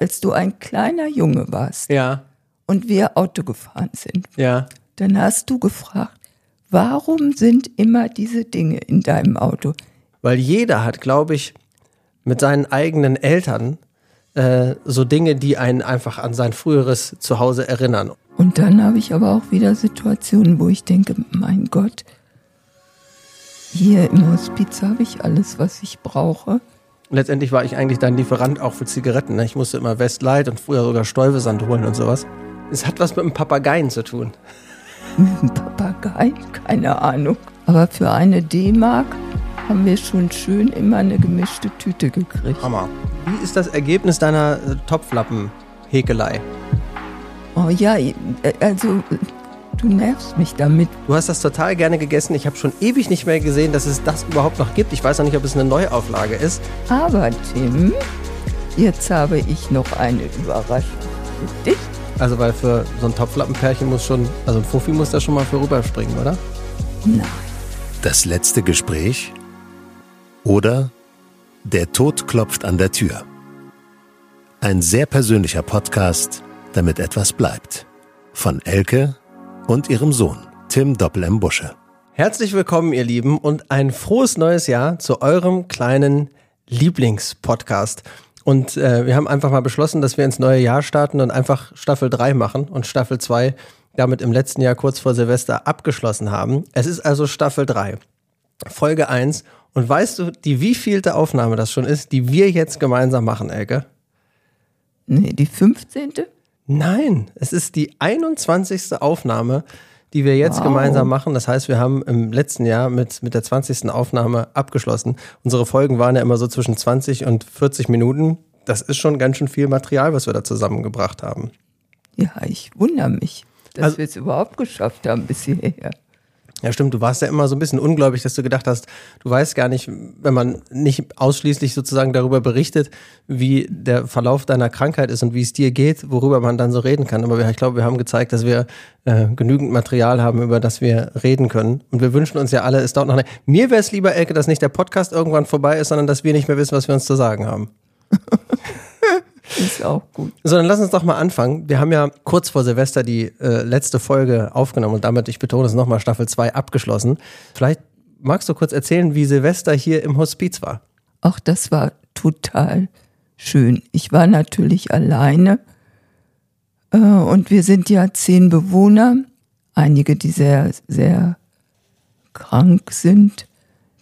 als du ein kleiner Junge warst Ja, und wir Auto gefahren sind, ja. dann hast du gefragt, warum sind immer diese Dinge in deinem Auto? Weil jeder hat, glaube ich, mit seinen eigenen Eltern äh, so Dinge, die einen einfach an sein früheres Zuhause erinnern. Und dann habe ich aber auch wieder Situationen, wo ich denke, mein Gott, hier im Hospiz habe ich alles, was ich brauche. Letztendlich war ich eigentlich dein Lieferant auch für Zigaretten. Ne? Ich musste immer Westlight und früher sogar Stäubesand holen und sowas. Es hat was mit dem Papageien zu tun. Ein Papagei? Keine Ahnung. Aber für eine D-Mark haben wir schon schön immer eine gemischte Tüte gekriegt. Hammer. Wie ist das Ergebnis deiner äh, Topflappen-Häkelei? Oh ja, äh, also du nervst mich damit. Du hast das total gerne gegessen. Ich habe schon ewig nicht mehr gesehen, dass es das überhaupt noch gibt. Ich weiß auch nicht, ob es eine Neuauflage ist. Aber Tim, jetzt habe ich noch eine Überraschung für dich. Also, weil für so ein Topflappenpärchen muss schon, also ein Fuffi muss da schon mal für rüberspringen, oder? Nein. Das letzte Gespräch oder Der Tod klopft an der Tür. Ein sehr persönlicher Podcast, damit etwas bleibt. Von Elke und ihrem Sohn, Tim Doppel-M. Busche. Herzlich willkommen, ihr Lieben, und ein frohes neues Jahr zu eurem kleinen Lieblingspodcast. Und äh, wir haben einfach mal beschlossen, dass wir ins neue Jahr starten und einfach Staffel 3 machen und Staffel 2 damit im letzten Jahr kurz vor Silvester abgeschlossen haben. Es ist also Staffel 3, Folge 1. Und weißt du, die wievielte Aufnahme das schon ist, die wir jetzt gemeinsam machen, Elke? Nee, die 15. Nein, es ist die 21. Aufnahme, die wir jetzt Wow. gemeinsam machen. Das heißt, wir haben im letzten Jahr mit, mit der 20. Aufnahme abgeschlossen. Unsere Folgen waren ja immer so zwischen 20 und 40 Minuten. Das ist schon ganz schön viel Material, was wir da zusammengebracht haben. Ja, ich wundere mich, dass Also- wir es überhaupt geschafft haben bis hierher. Ja, stimmt. Du warst ja immer so ein bisschen ungläubig, dass du gedacht hast, du weißt gar nicht, wenn man nicht ausschließlich sozusagen darüber berichtet, wie der Verlauf deiner Krankheit ist und wie es dir geht, worüber man dann so reden kann. Aber wir, ich glaube, wir haben gezeigt, dass wir äh, genügend Material haben, über das wir reden können. Und wir wünschen uns ja alle, es dauert noch eine. Mir wäre es lieber, Elke, dass nicht der Podcast irgendwann vorbei ist, sondern dass wir nicht mehr wissen, was wir uns zu sagen haben. Ist auch gut. Sondern lass uns doch mal anfangen. Wir haben ja kurz vor Silvester die äh, letzte Folge aufgenommen und damit, ich betone es nochmal, Staffel 2 abgeschlossen. Vielleicht magst du kurz erzählen, wie Silvester hier im Hospiz war. Auch das war total schön. Ich war natürlich alleine äh, und wir sind ja zehn Bewohner. Einige, die sehr, sehr krank sind,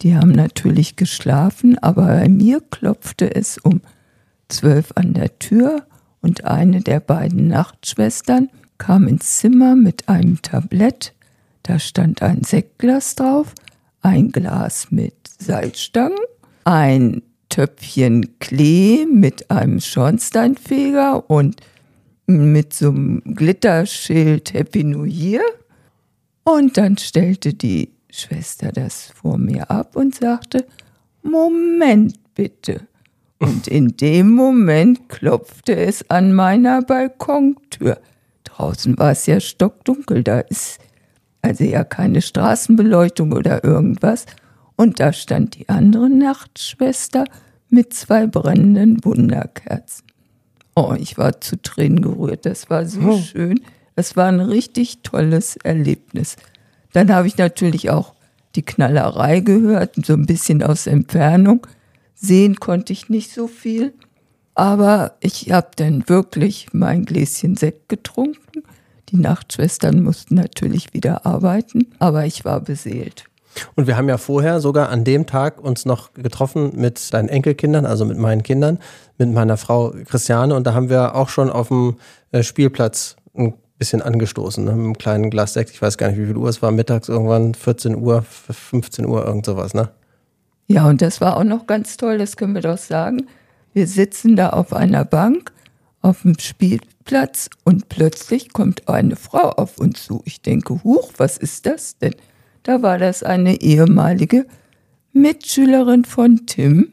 die haben natürlich geschlafen, aber bei mir klopfte es um zwölf an der Tür und eine der beiden Nachtschwestern kam ins Zimmer mit einem Tablett. Da stand ein Sektglas drauf, ein Glas mit Salzstangen, ein Töpfchen Klee mit einem Schornsteinfeger und mit so einem Glitterschild Happy New Year. Und dann stellte die Schwester das vor mir ab und sagte, Moment bitte. Und in dem Moment klopfte es an meiner Balkontür. Draußen war es ja stockdunkel, da ist also ja keine Straßenbeleuchtung oder irgendwas. Und da stand die andere Nachtschwester mit zwei brennenden Wunderkerzen. Oh, ich war zu Tränen gerührt. Das war so schön. Das war ein richtig tolles Erlebnis. Dann habe ich natürlich auch die Knallerei gehört, so ein bisschen aus Entfernung. Sehen konnte ich nicht so viel. Aber ich habe dann wirklich mein Gläschen Sekt getrunken. Die Nachtschwestern mussten natürlich wieder arbeiten, aber ich war beseelt. Und wir haben ja vorher sogar an dem Tag uns noch getroffen mit deinen Enkelkindern, also mit meinen Kindern, mit meiner Frau Christiane. Und da haben wir auch schon auf dem äh, Spielplatz ein bisschen angestoßen, ne, mit einem kleinen Glas Sekt. Ich weiß gar nicht, wie viel Uhr es war, mittags irgendwann, 14 Uhr, 15 Uhr, irgend sowas, ne? Ja, und das war auch noch ganz toll, das können wir doch sagen. Wir sitzen da auf einer Bank auf dem Spielplatz und plötzlich kommt eine Frau auf uns zu. Ich denke, huch, was ist das denn? Da war das eine ehemalige Mitschülerin von Tim,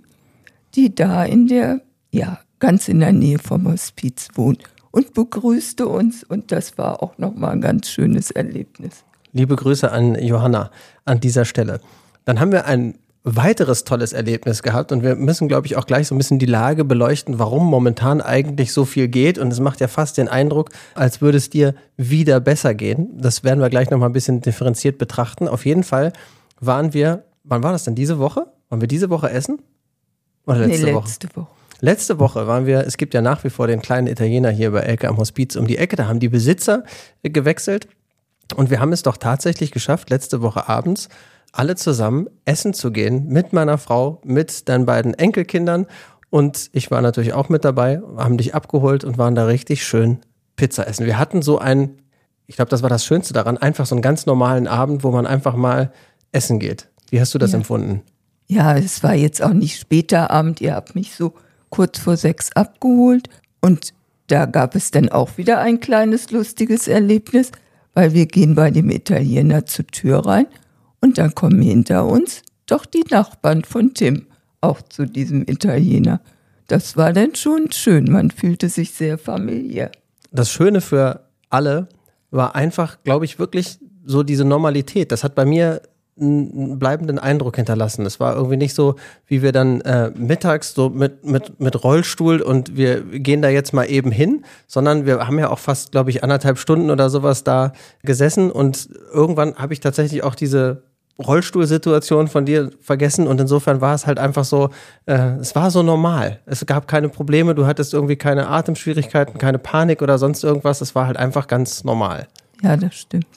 die da in der, ja, ganz in der Nähe vom Hospiz wohnt und begrüßte uns und das war auch nochmal ein ganz schönes Erlebnis. Liebe Grüße an Johanna an dieser Stelle. Dann haben wir ein weiteres tolles Erlebnis gehabt und wir müssen, glaube ich, auch gleich so ein bisschen die Lage beleuchten, warum momentan eigentlich so viel geht und es macht ja fast den Eindruck, als würde es dir wieder besser gehen. Das werden wir gleich nochmal ein bisschen differenziert betrachten. Auf jeden Fall waren wir, wann war das denn, diese Woche? Waren wir diese Woche essen? Oder letzte, nee, letzte Woche? Woche? Letzte Woche waren wir, es gibt ja nach wie vor den kleinen Italiener hier bei Elke am Hospiz um die Ecke, da haben die Besitzer gewechselt und wir haben es doch tatsächlich geschafft, letzte Woche abends alle zusammen essen zu gehen mit meiner Frau, mit deinen beiden Enkelkindern. Und ich war natürlich auch mit dabei, haben dich abgeholt und waren da richtig schön Pizza essen. Wir hatten so einen, ich glaube, das war das Schönste daran, einfach so einen ganz normalen Abend, wo man einfach mal essen geht. Wie hast du das ja. empfunden? Ja, es war jetzt auch nicht später Abend. Ihr habt mich so kurz vor sechs abgeholt und da gab es dann auch wieder ein kleines lustiges Erlebnis, weil wir gehen bei dem Italiener zur Tür rein und dann kommen hinter uns doch die Nachbarn von Tim, auch zu diesem Italiener. Das war dann schon schön, man fühlte sich sehr familiär. Das Schöne für alle war einfach, glaube ich, wirklich so diese Normalität. Das hat bei mir einen bleibenden Eindruck hinterlassen. Es war irgendwie nicht so, wie wir dann äh, mittags so mit, mit, mit Rollstuhl und wir gehen da jetzt mal eben hin, sondern wir haben ja auch fast, glaube ich, anderthalb Stunden oder sowas da gesessen und irgendwann habe ich tatsächlich auch diese Rollstuhlsituation von dir vergessen und insofern war es halt einfach so, äh, es war so normal. Es gab keine Probleme, du hattest irgendwie keine Atemschwierigkeiten, keine Panik oder sonst irgendwas. Es war halt einfach ganz normal. Ja, das stimmt.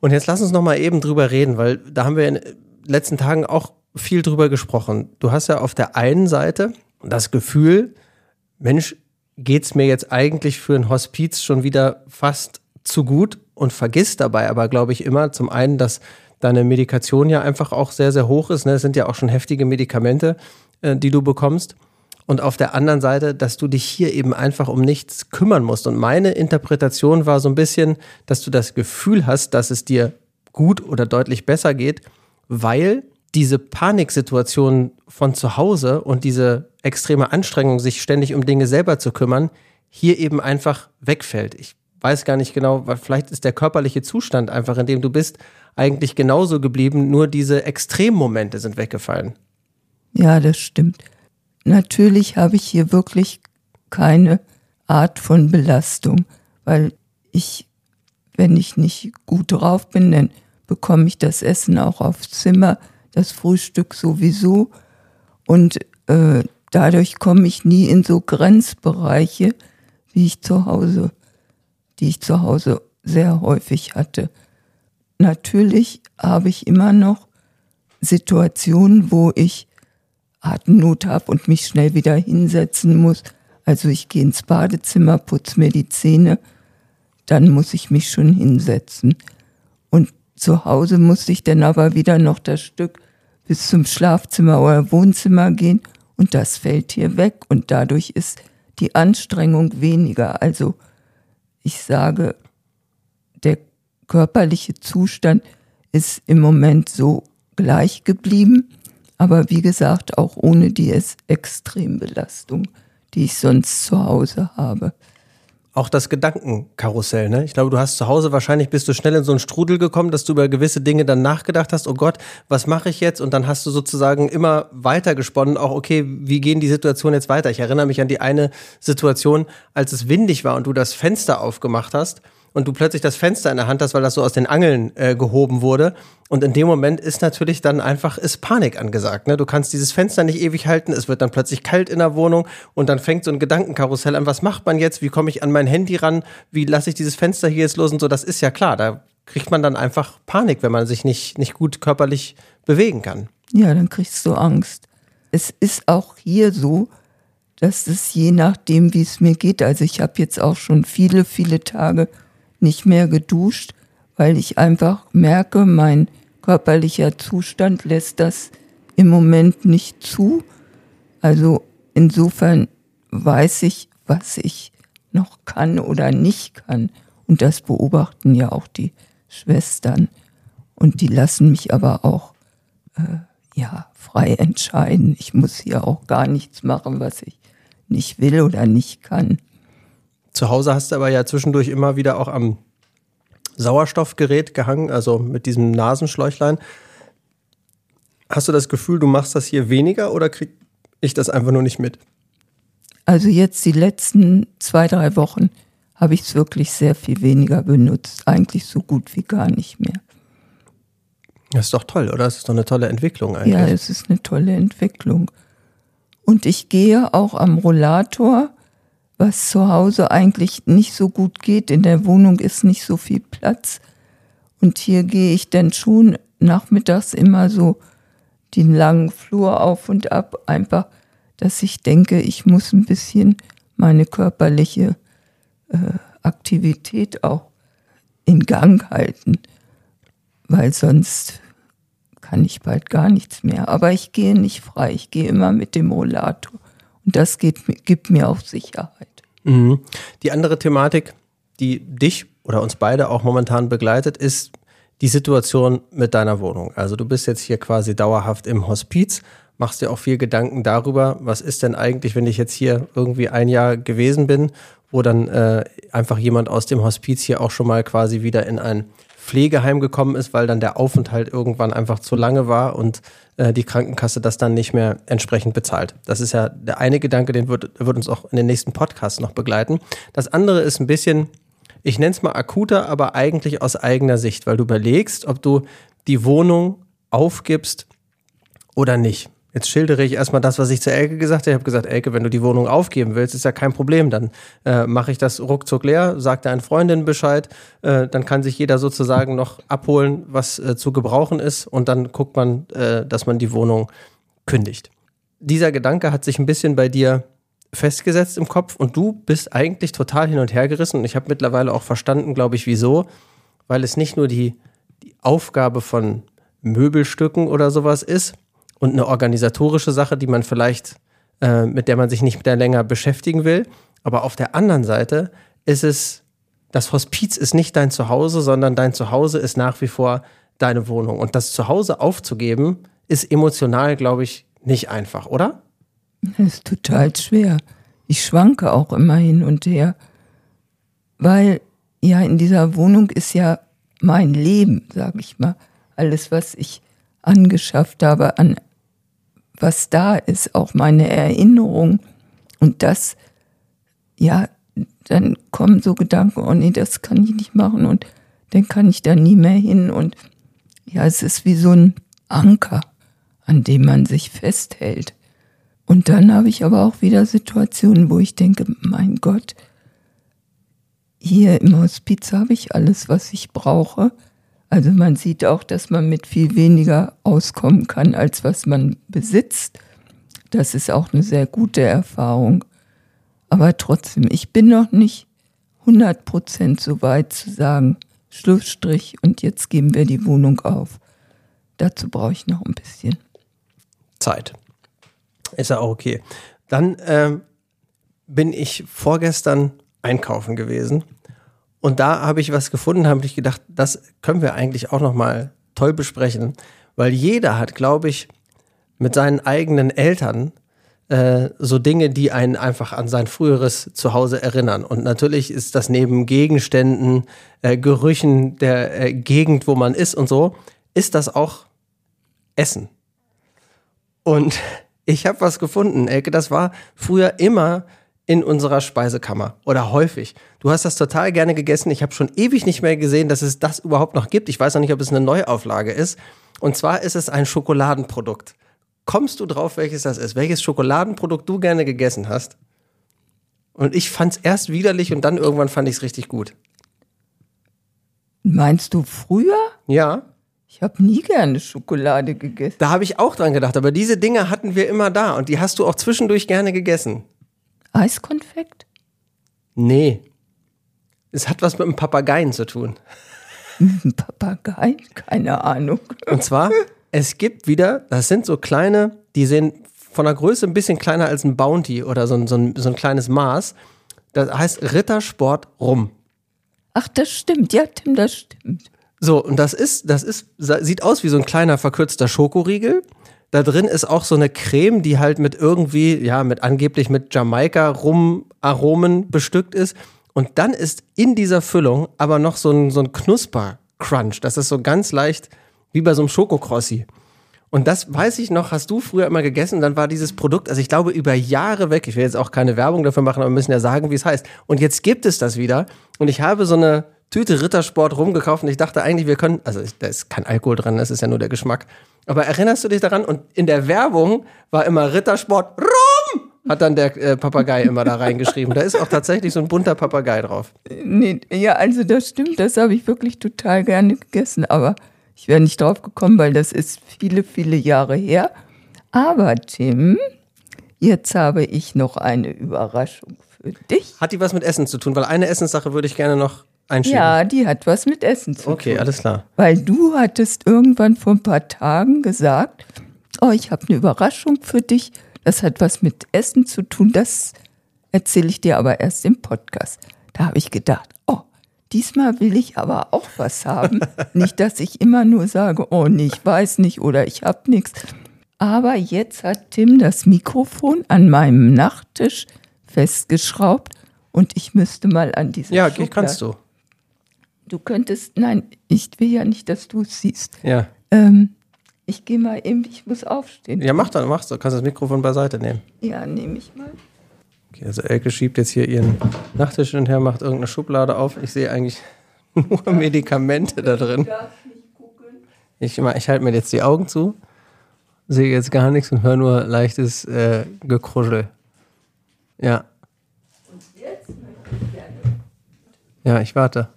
Und jetzt lass uns noch mal eben drüber reden, weil da haben wir in den letzten Tagen auch viel drüber gesprochen. Du hast ja auf der einen Seite das Gefühl, Mensch, geht's mir jetzt eigentlich für ein Hospiz schon wieder fast zu gut und vergisst dabei aber, glaube ich, immer zum einen, dass deine Medikation ja einfach auch sehr, sehr hoch ist. Ne? Es sind ja auch schon heftige Medikamente, äh, die du bekommst. Und auf der anderen Seite, dass du dich hier eben einfach um nichts kümmern musst. Und meine Interpretation war so ein bisschen, dass du das Gefühl hast, dass es dir gut oder deutlich besser geht, weil diese Paniksituation von zu Hause und diese extreme Anstrengung, sich ständig um Dinge selber zu kümmern, hier eben einfach wegfällt. Ich weiß gar nicht genau, vielleicht ist der körperliche Zustand einfach, in dem du bist, eigentlich genauso geblieben, nur diese Extremmomente sind weggefallen. Ja, das stimmt. Natürlich habe ich hier wirklich keine Art von Belastung, weil ich, wenn ich nicht gut drauf bin, dann bekomme ich das Essen auch aufs Zimmer, das Frühstück sowieso und äh, dadurch komme ich nie in so Grenzbereiche, wie ich zu Hause, die ich zu Hause sehr häufig hatte natürlich habe ich immer noch Situationen, wo ich Atemnot habe und mich schnell wieder hinsetzen muss. Also ich gehe ins Badezimmer, putze mir die Zähne, dann muss ich mich schon hinsetzen. Und zu Hause muss ich dann aber wieder noch das Stück bis zum Schlafzimmer oder Wohnzimmer gehen und das fällt hier weg und dadurch ist die Anstrengung weniger. Also ich sage, der körperliche Zustand ist im Moment so gleich geblieben, aber wie gesagt, auch ohne die Extrembelastung, die ich sonst zu Hause habe. Auch das Gedankenkarussell, ne? Ich glaube, du hast zu Hause wahrscheinlich bist du schnell in so einen Strudel gekommen, dass du über gewisse Dinge dann nachgedacht hast, oh Gott, was mache ich jetzt? Und dann hast du sozusagen immer weiter gesponnen, auch okay, wie gehen die Situationen jetzt weiter? Ich erinnere mich an die eine Situation, als es windig war und du das Fenster aufgemacht hast und du plötzlich das Fenster in der Hand hast, weil das so aus den Angeln äh, gehoben wurde. Und in dem Moment ist natürlich dann einfach ist Panik angesagt. Ne? Du kannst dieses Fenster nicht ewig halten, es wird dann plötzlich kalt in der Wohnung und dann fängt so ein Gedankenkarussell an. Was macht man jetzt? Wie komme ich an mein Handy ran? Wie lasse ich dieses Fenster hier jetzt los und so? Das ist ja klar. Da kriegt man dann einfach Panik, wenn man sich nicht, nicht gut körperlich bewegen kann. Ja, dann kriegst du Angst. Es ist auch hier so, dass es je nachdem, wie es mir geht, also ich habe jetzt auch schon viele, viele Tage nicht mehr geduscht, weil ich einfach merke, mein körperlicher Zustand lässt das im Moment nicht zu. Also insofern weiß ich, was ich noch kann oder nicht kann. Und das beobachten ja auch die Schwestern. Und die lassen mich aber auch äh, ja, frei entscheiden. Ich muss hier auch gar nichts machen, was ich nicht will oder nicht kann. Zu Hause hast du aber ja zwischendurch immer wieder auch am Sauerstoffgerät gehangen, also mit diesem Nasenschläuchlein. Hast du das Gefühl, du machst das hier weniger oder krieg ich das einfach nur nicht mit? Also jetzt die letzten zwei, drei Wochen habe ich es wirklich sehr viel weniger benutzt. Eigentlich so gut wie gar nicht mehr. Das ist doch toll, oder? Das ist doch eine tolle Entwicklung eigentlich. Ja, es ist eine tolle Entwicklung. Und ich gehe auch am Rollator, was zu Hause eigentlich nicht so gut geht. In der Wohnung ist nicht so viel Platz. Und hier gehe ich dann schon nachmittags immer so den langen Flur auf und ab, einfach, dass ich denke, ich muss ein bisschen meine körperliche äh, Aktivität auch in Gang halten, weil sonst kann ich bald gar nichts mehr. Aber ich gehe nicht frei, ich gehe immer mit dem Rollator und das geht, gibt mir auch Sicherheit. Mhm. Die andere Thematik, die dich oder uns beide auch momentan begleitet, ist die Situation mit deiner Wohnung. Also du bist jetzt hier quasi dauerhaft im Hospiz, machst dir auch viel Gedanken darüber, was ist denn eigentlich, wenn ich jetzt hier irgendwie ein Jahr gewesen bin, wo dann äh, einfach jemand aus dem Hospiz hier auch schon mal quasi wieder in ein Pflegeheim gekommen ist, weil dann der Aufenthalt irgendwann einfach zu lange war und äh, die Krankenkasse das dann nicht mehr entsprechend bezahlt. Das ist ja der eine Gedanke, den wird, wird uns auch in den nächsten Podcasts noch begleiten. Das andere ist ein bisschen ich nenne es mal akuter, aber eigentlich aus eigener Sicht, weil du überlegst, ob du die Wohnung aufgibst oder nicht. Jetzt schildere ich erstmal das, was ich zu Elke gesagt habe. Ich habe gesagt, Elke, wenn du die Wohnung aufgeben willst, ist ja kein Problem. Dann äh, mache ich das ruckzuck leer, sag deinen Freundin Bescheid, äh, dann kann sich jeder sozusagen noch abholen, was äh, zu gebrauchen ist und dann guckt man, äh, dass man die Wohnung kündigt. Dieser Gedanke hat sich ein bisschen bei dir festgesetzt im Kopf und du bist eigentlich total hin und her gerissen. Und ich habe mittlerweile auch verstanden, glaube ich, wieso. Weil es nicht nur die, die Aufgabe von Möbelstücken oder sowas ist und eine organisatorische Sache, die man vielleicht, äh, mit der man sich nicht mehr länger beschäftigen will. Aber auf der anderen Seite ist es, das Hospiz ist nicht dein Zuhause, sondern dein Zuhause ist nach wie vor deine Wohnung. Und das Zuhause aufzugeben, ist emotional, glaube ich, nicht einfach, oder? Das ist total schwer. Ich schwanke auch immer hin und her, weil ja in dieser Wohnung ist ja mein Leben, sage ich mal. Alles, was ich angeschafft habe, an was da ist, auch meine Erinnerung. Und das, ja, dann kommen so Gedanken, oh nee, das kann ich nicht machen und dann kann ich da nie mehr hin. Und ja, es ist wie so ein Anker, an dem man sich festhält. Und dann habe ich aber auch wieder Situationen, wo ich denke, mein Gott, hier im Hospiz habe ich alles, was ich brauche. Also man sieht auch, dass man mit viel weniger auskommen kann, als was man besitzt. Das ist auch eine sehr gute Erfahrung. Aber trotzdem, ich bin noch nicht 100% so weit zu sagen, Schlussstrich und jetzt geben wir die Wohnung auf. Dazu brauche ich noch ein bisschen Zeit. Ist ja auch okay. Dann ähm, bin ich vorgestern einkaufen gewesen und da habe ich was gefunden, habe ich gedacht, das können wir eigentlich auch noch mal toll besprechen, weil jeder hat, glaube ich, mit seinen eigenen Eltern äh, so Dinge, die einen einfach an sein früheres Zuhause erinnern. Und natürlich ist das neben Gegenständen, äh, Gerüchen der äh, Gegend, wo man ist und so, ist das auch Essen. Und ich habe was gefunden, Elke. Das war früher immer in unserer Speisekammer oder häufig. Du hast das total gerne gegessen. Ich habe schon ewig nicht mehr gesehen, dass es das überhaupt noch gibt. Ich weiß noch nicht, ob es eine Neuauflage ist. Und zwar ist es ein Schokoladenprodukt. Kommst du drauf, welches das ist? Welches Schokoladenprodukt du gerne gegessen hast? Und ich fand es erst widerlich und dann irgendwann fand ich es richtig gut. Meinst du früher? Ja. Ich habe nie gerne Schokolade gegessen. Da habe ich auch dran gedacht, aber diese Dinge hatten wir immer da und die hast du auch zwischendurch gerne gegessen. Eiskonfekt? Nee. Es hat was mit einem Papageien zu tun. Ein Papagei? Keine Ahnung. Und zwar, es gibt wieder, das sind so kleine, die sehen von der Größe ein bisschen kleiner als ein Bounty oder so ein, so ein, so ein kleines Maß. Das heißt Rittersport Rum. Ach, das stimmt. Ja, Tim, das stimmt. So, und das ist, das ist, sieht aus wie so ein kleiner verkürzter Schokoriegel. Da drin ist auch so eine Creme, die halt mit irgendwie, ja, mit angeblich mit Jamaika-Rum-Aromen bestückt ist. Und dann ist in dieser Füllung aber noch so ein, so ein Knusper-Crunch. Das ist so ganz leicht wie bei so einem Schokokrossi. Und das weiß ich noch, hast du früher immer gegessen. Dann war dieses Produkt, also ich glaube, über Jahre weg. Ich will jetzt auch keine Werbung dafür machen, aber wir müssen ja sagen, wie es heißt. Und jetzt gibt es das wieder. Und ich habe so eine Tüte Rittersport rumgekauft und ich dachte eigentlich, wir können, also da ist kein Alkohol dran, das ist ja nur der Geschmack. Aber erinnerst du dich daran? Und in der Werbung war immer Rittersport rum, hat dann der äh, Papagei immer da reingeschrieben. Da ist auch tatsächlich so ein bunter Papagei drauf. Nee, ja, also das stimmt, das habe ich wirklich total gerne gegessen, aber ich wäre nicht drauf gekommen, weil das ist viele, viele Jahre her. Aber Tim, jetzt habe ich noch eine Überraschung für dich. Hat die was mit Essen zu tun? Weil eine Essenssache würde ich gerne noch einschieben. Ja, die hat was mit Essen zu Okay, tun. alles klar. Weil du hattest irgendwann vor ein paar Tagen gesagt, oh, ich habe eine Überraschung für dich. Das hat was mit Essen zu tun. Das erzähle ich dir aber erst im Podcast. Da habe ich gedacht, oh, diesmal will ich aber auch was haben. nicht, dass ich immer nur sage, oh nee, ich weiß nicht oder ich habe nichts. Aber jetzt hat Tim das Mikrofon an meinem Nachttisch festgeschraubt und ich müsste mal an diese Ja, Schublade- kannst du. Du könntest, nein, ich will ja nicht, dass du es siehst. Ja. Ähm, ich gehe mal eben, ich muss aufstehen. Ja, mach dann, machst du. Kannst das Mikrofon beiseite nehmen. Ja, nehme ich mal. Okay, also Elke schiebt jetzt hier ihren Nachttisch hin und her, macht irgendeine Schublade auf. Ich sehe eigentlich nur Medikamente da drin. Ich, mach- ich halte mir jetzt die Augen zu, sehe jetzt gar nichts und höre nur leichtes äh, Gekruschel. Ja. Ja, ich warte.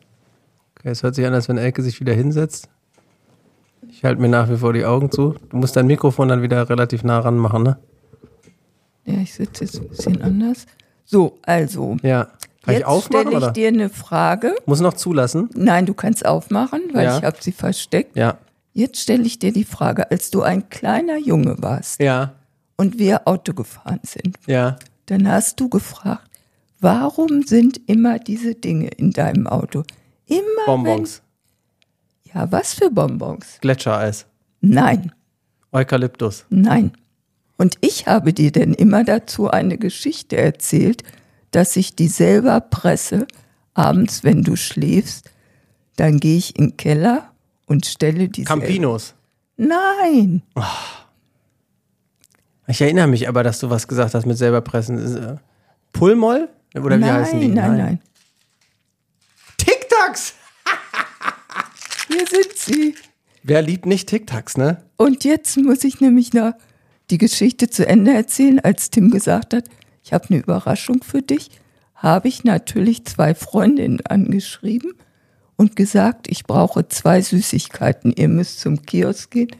Okay, es hört sich an, als wenn Elke sich wieder hinsetzt. Ich halte mir nach wie vor die Augen zu. Du musst dein Mikrofon dann wieder relativ nah ranmachen, ne? Ja, ich sitze jetzt ein bisschen anders. So, also, Ja. Kann ich jetzt aufmachen stelle ich oder? dir eine Frage. Muss noch zulassen. Nein, du kannst aufmachen, weil Ja. ich habe sie versteckt. Ja. Jetzt stelle ich dir die Frage, als du ein kleiner Junge warst Ja. und wir Auto gefahren sind, Ja. dann hast du gefragt, warum sind immer diese Dinge in deinem Auto? Immer Bonbons. Wenn, ja, was für Bonbons? Gletschereis. Nein. Eukalyptus. Nein. Und ich habe dir denn immer dazu eine Geschichte erzählt, dass ich die selber presse. Abends, wenn du schläfst, dann gehe ich in den Keller und stelle die. Campinos. Nein. Ich erinnere mich aber, dass du was gesagt hast mit selber pressen. Äh, Pulmoll? Oder wie nein, heißen die? nein, nein. Tic-Tacs! Hier sind sie. Wer liebt nicht Tic-Tacs, ne? Und jetzt muss ich nämlich noch die Geschichte zu Ende erzählen, als Tim gesagt hat, ich habe eine Überraschung für dich, habe ich natürlich zwei Freundinnen angeschrieben und gesagt, ich brauche zwei Süßigkeiten. Ihr müsst zum Kiosk gehen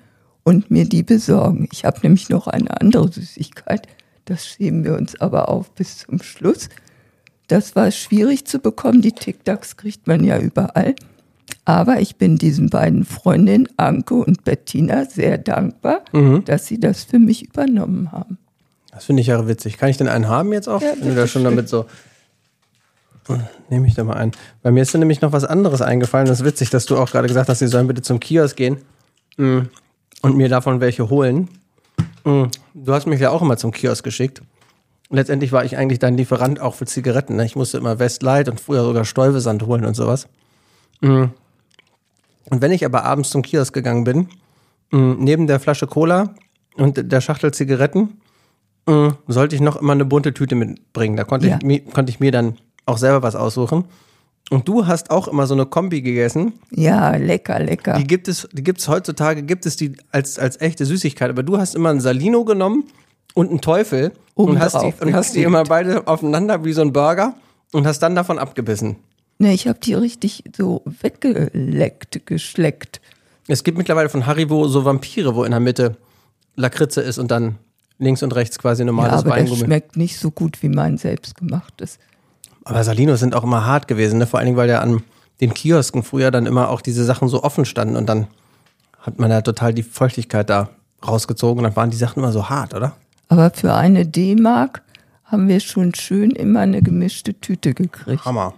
und mir die besorgen. Ich habe nämlich noch eine andere Süßigkeit. Das schieben wir uns aber auf bis zum Schluss. Das war schwierig zu bekommen. Die Tic-Tacs kriegt man ja überall. Aber ich bin diesen beiden Freundinnen, Anke und Bettina, sehr dankbar, dass sie das für mich übernommen haben. Das finde ich ja witzig. Kann ich denn einen haben jetzt auch? Ja, Wenn du da schon schön. damit so. Nehme ich da mal einen. Bei mir ist dann nämlich noch was anderes eingefallen. Das ist witzig, dass du auch gerade gesagt hast, sie sollen bitte zum Kiosk gehen mm, und mir davon welche holen. Mm, Du hast mich ja auch immer zum Kiosk geschickt. Letztendlich war ich eigentlich dein Lieferant auch für Zigaretten. Ne? Ich musste immer Westlight und früher sogar Stäubesand holen und sowas. Mm. Und wenn ich aber abends zum Kiosk gegangen bin, mm, neben der Flasche Cola und der Schachtel Zigaretten, mm, sollte ich noch immer eine bunte Tüte mitbringen. Da konnte, Ja. ich, mi- konnte ich mir dann auch selber was aussuchen. Und du hast auch immer so eine Kombi gegessen. Ja, lecker, lecker. Die gibt es, die gibt es heutzutage, gibt es die als, als echte Süßigkeit. Aber du hast immer ein Salino genommen und einen Teufel und Oben hast, die, drauf und hast die immer beide aufeinander wie so ein Burger und hast dann davon abgebissen. Ne, ich habe die richtig so weggeleckt, geschleckt. Es gibt mittlerweile von Haribo so Vampire, wo in der Mitte Lakritze ist und dann links und rechts quasi Ja, normales aber das Weingummi. schmeckt nicht so gut wie mein selbstgemachtes. Aber Salinos sind auch immer hart gewesen, ne? vor allen Dingen, weil ja an den Kiosken früher dann immer auch diese Sachen so offen standen und dann hat man ja total die Feuchtigkeit da rausgezogen und dann waren die Sachen immer so hart, oder? Aber für eine D-Mark haben wir schon schön immer eine gemischte Tüte gekriegt. Hammer.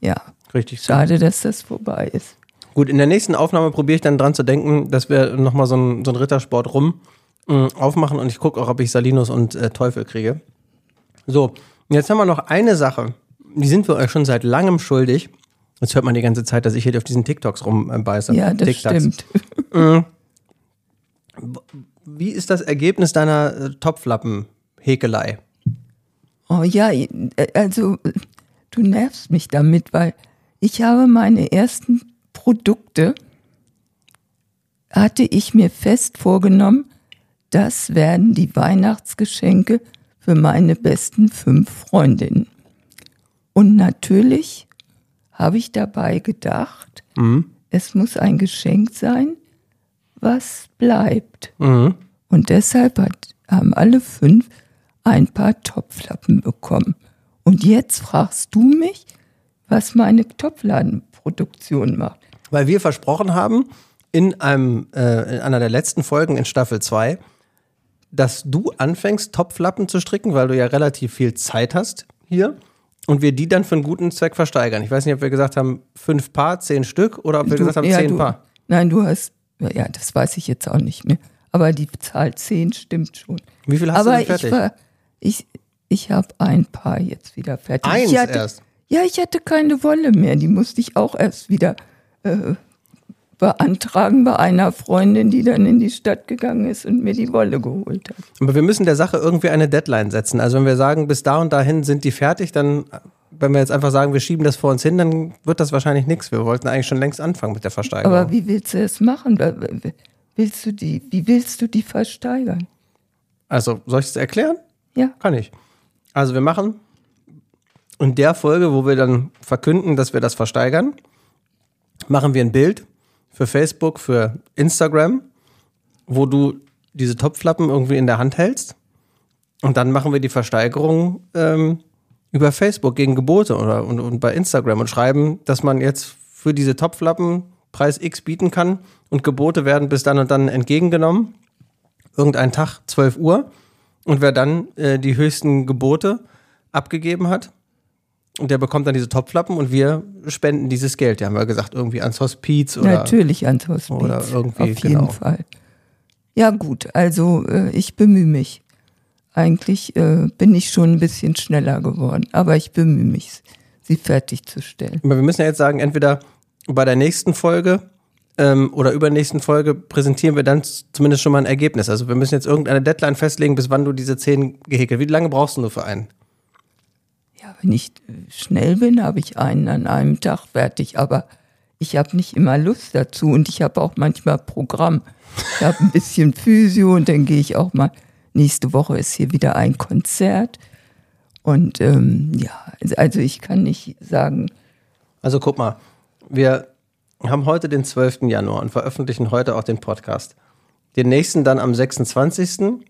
Ja, Richtig. schade, dass das vorbei ist. Gut, in der nächsten Aufnahme probiere ich dann dran zu denken, dass wir nochmal so einen so einen Rittersport rum mh, aufmachen und ich gucke auch, ob ich Salinos und äh, Teufel kriege. So, jetzt haben wir noch eine Sache, die sind wir euch schon seit langem schuldig. Jetzt hört man die ganze Zeit, dass ich hier auf diesen TikToks rumbeiße. Ja, das TikToks. stimmt. wie ist das Ergebnis deiner äh, Topflappen-Häkelei? Oh ja, äh, also du nervst mich damit, weil ich habe meine ersten Produkte, hatte ich mir fest vorgenommen, das werden die Weihnachtsgeschenke für meine besten fünf Freundinnen. Und natürlich habe ich dabei gedacht, Mhm. es muss ein Geschenk sein, was bleibt. Mhm. Und deshalb hat, haben alle fünf ein paar Topflappen bekommen. Und jetzt fragst du mich, was meine Topfladenproduktion macht. Weil wir versprochen haben, in, einem, äh, in einer der letzten Folgen in Staffel 2, dass du anfängst, Topflappen zu stricken, weil du ja relativ viel Zeit hast hier. Und wir die dann für einen guten Zweck versteigern. Ich weiß nicht, ob wir gesagt haben, fünf Paar, zehn Stück oder ob wir Du- gesagt haben, ja, zehn du, Paar. Nein, du hast, ja, das weiß ich jetzt auch nicht mehr. Aber die Zahl 10 stimmt schon. Wie viel hast Aber du denn ich fertig? war, ich, ich habe ein Paar jetzt wieder fertig. Eins ich hatte, erst? Ja, ich hatte keine Wolle mehr. Die musste ich auch erst wieder äh, beantragen bei einer Freundin, die dann in die Stadt gegangen ist und mir die Wolle geholt hat. Aber wir müssen der Sache irgendwie eine Deadline setzen. Also wenn wir sagen, bis da und dahin sind die fertig, dann, wenn wir jetzt einfach sagen, wir schieben das vor uns hin, dann wird das wahrscheinlich nichts. Wir wollten eigentlich schon längst anfangen mit der Versteigerung. Aber wie willst du es machen? Willst du die, wie willst du die versteigern? also, soll ich es erklären? Ja. Kann ich. Also wir machen in der Folge, wo wir dann verkünden, dass wir das versteigern, machen wir ein Bild für Facebook, für Instagram, wo du diese Topflappen irgendwie in der Hand hältst. Und dann machen wir die Versteigerung ähm, über Facebook gegen Gebote oder und, und bei Instagram und schreiben, dass man jetzt für diese Topflappen Preis X bieten kann und Gebote werden bis dann und dann entgegengenommen. Irgendein Tag, 12 Uhr. Und wer dann äh, die höchsten Gebote abgegeben hat, und der bekommt dann diese Topflappen und wir spenden dieses Geld. Ja, haben wir gesagt, irgendwie ans Hospiz oder. Natürlich ans Hospiz. oder irgendwie, Auf jeden genau. Fall. Ja, gut, also äh, ich bemühe mich. Eigentlich äh, bin ich schon ein bisschen schneller geworden, aber ich bemühe mich, sie fertigzustellen. Aber wir müssen ja jetzt sagen, entweder bei der nächsten Folge ähm, oder übernächsten Folge präsentieren wir dann zumindest schon mal ein Ergebnis. Also wir müssen jetzt irgendeine Deadline festlegen, bis wann du diese zehn gehäkelt. Wie lange brauchst du nur für einen? Ja, wenn ich äh, schnell bin, habe ich einen an einem Tag fertig, aber ich habe nicht immer Lust dazu und ich habe auch manchmal Programm. Ich habe ein bisschen Physio und dann gehe ich auch mal. Nächste Woche ist hier wieder ein Konzert. Und ähm, ja, also ich kann nicht sagen, Also guck mal, wir haben heute den 12. Januar und veröffentlichen heute auch den Podcast. Den nächsten dann am 26.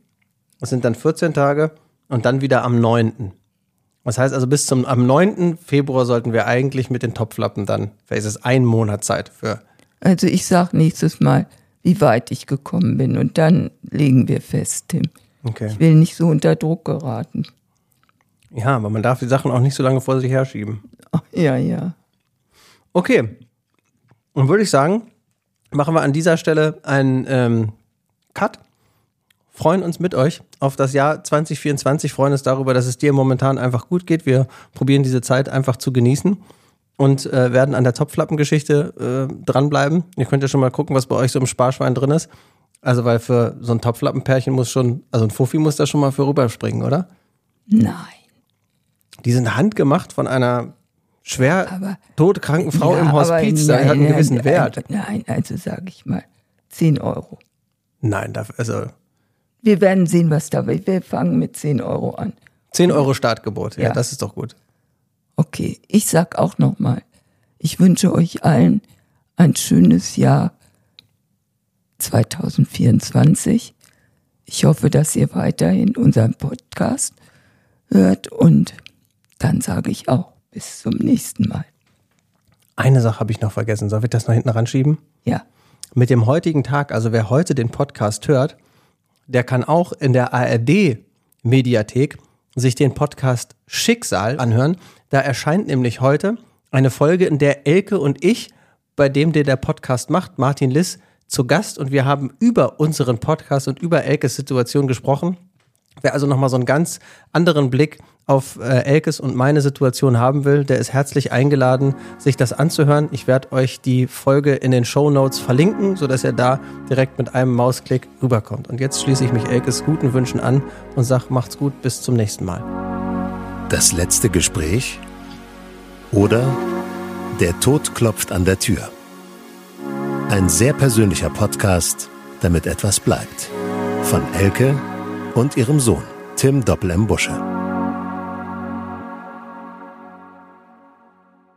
Das sind dann 14 Tage und dann wieder am 9. Das heißt also bis zum am 9. Februar sollten wir eigentlich mit den Topflappen dann, vielleicht ist es ein Monat Zeit für. Also ich sage nächstes Mal, wie weit ich gekommen bin und dann legen wir fest, Tim. Okay. Ich will nicht so unter Druck geraten. Ja, aber man darf die Sachen auch nicht so lange vor sich herschieben. Ach, ja, ja. Okay. Und würde ich sagen, machen wir an dieser Stelle einen ähm, Cut. Freuen uns mit euch auf das Jahr 2024, freuen uns darüber, dass es dir momentan einfach gut geht. Wir probieren diese Zeit einfach zu genießen und äh, werden an der Topflappengeschichte äh, dranbleiben. Ihr könnt ja schon mal gucken, was bei euch so im Sparschwein drin ist. Also, weil für so ein Topflappenpärchen muss schon, also ein Fuffi muss da schon mal für rüberspringen, oder? Nein. Die sind handgemacht von einer schwer Aber- todkranken Frau Ja, im Hospiz. Da hat einen gewissen nein, Wert. Nein, also sage ich mal 10 Euro. Nein, dafür, also Wir werden sehen, was da wird. Wir fangen mit 10 Euro an. 10 Euro Startgebot. Ja, Ja. das ist doch gut. Okay, ich sag auch noch mal, ich wünsche euch allen ein schönes Jahr 2024. Ich hoffe, dass ihr weiterhin unseren Podcast hört und dann sage ich auch bis zum nächsten Mal. Eine Sache habe ich noch vergessen. Soll ich das noch hinten ranschieben? Ja, Mit dem heutigen Tag, also wer heute den Podcast hört, der kann auch in der ARD-Mediathek sich den Podcast Schicksal anhören. Da erscheint nämlich heute eine Folge, in der Elke und ich, bei dem der der Podcast macht, Martin Liss, zu Gast und wir haben über unseren Podcast und über Elkes Situation gesprochen. Wer also nochmal so einen ganz anderen Blick auf äh, Elkes und meine Situation haben will, der ist herzlich eingeladen, sich das anzuhören. Ich werde euch die Folge in den Show Notes verlinken, sodass er da direkt mit einem Mausklick rüberkommt. Und jetzt schließe ich mich Elkes guten Wünschen an und sage, macht's gut, bis zum nächsten Mal. Das letzte Gespräch oder Der Tod klopft an der Tür. Ein sehr persönlicher Podcast, damit etwas bleibt. Von Elke und ihrem Sohn, Tim Doppel-M. Busche.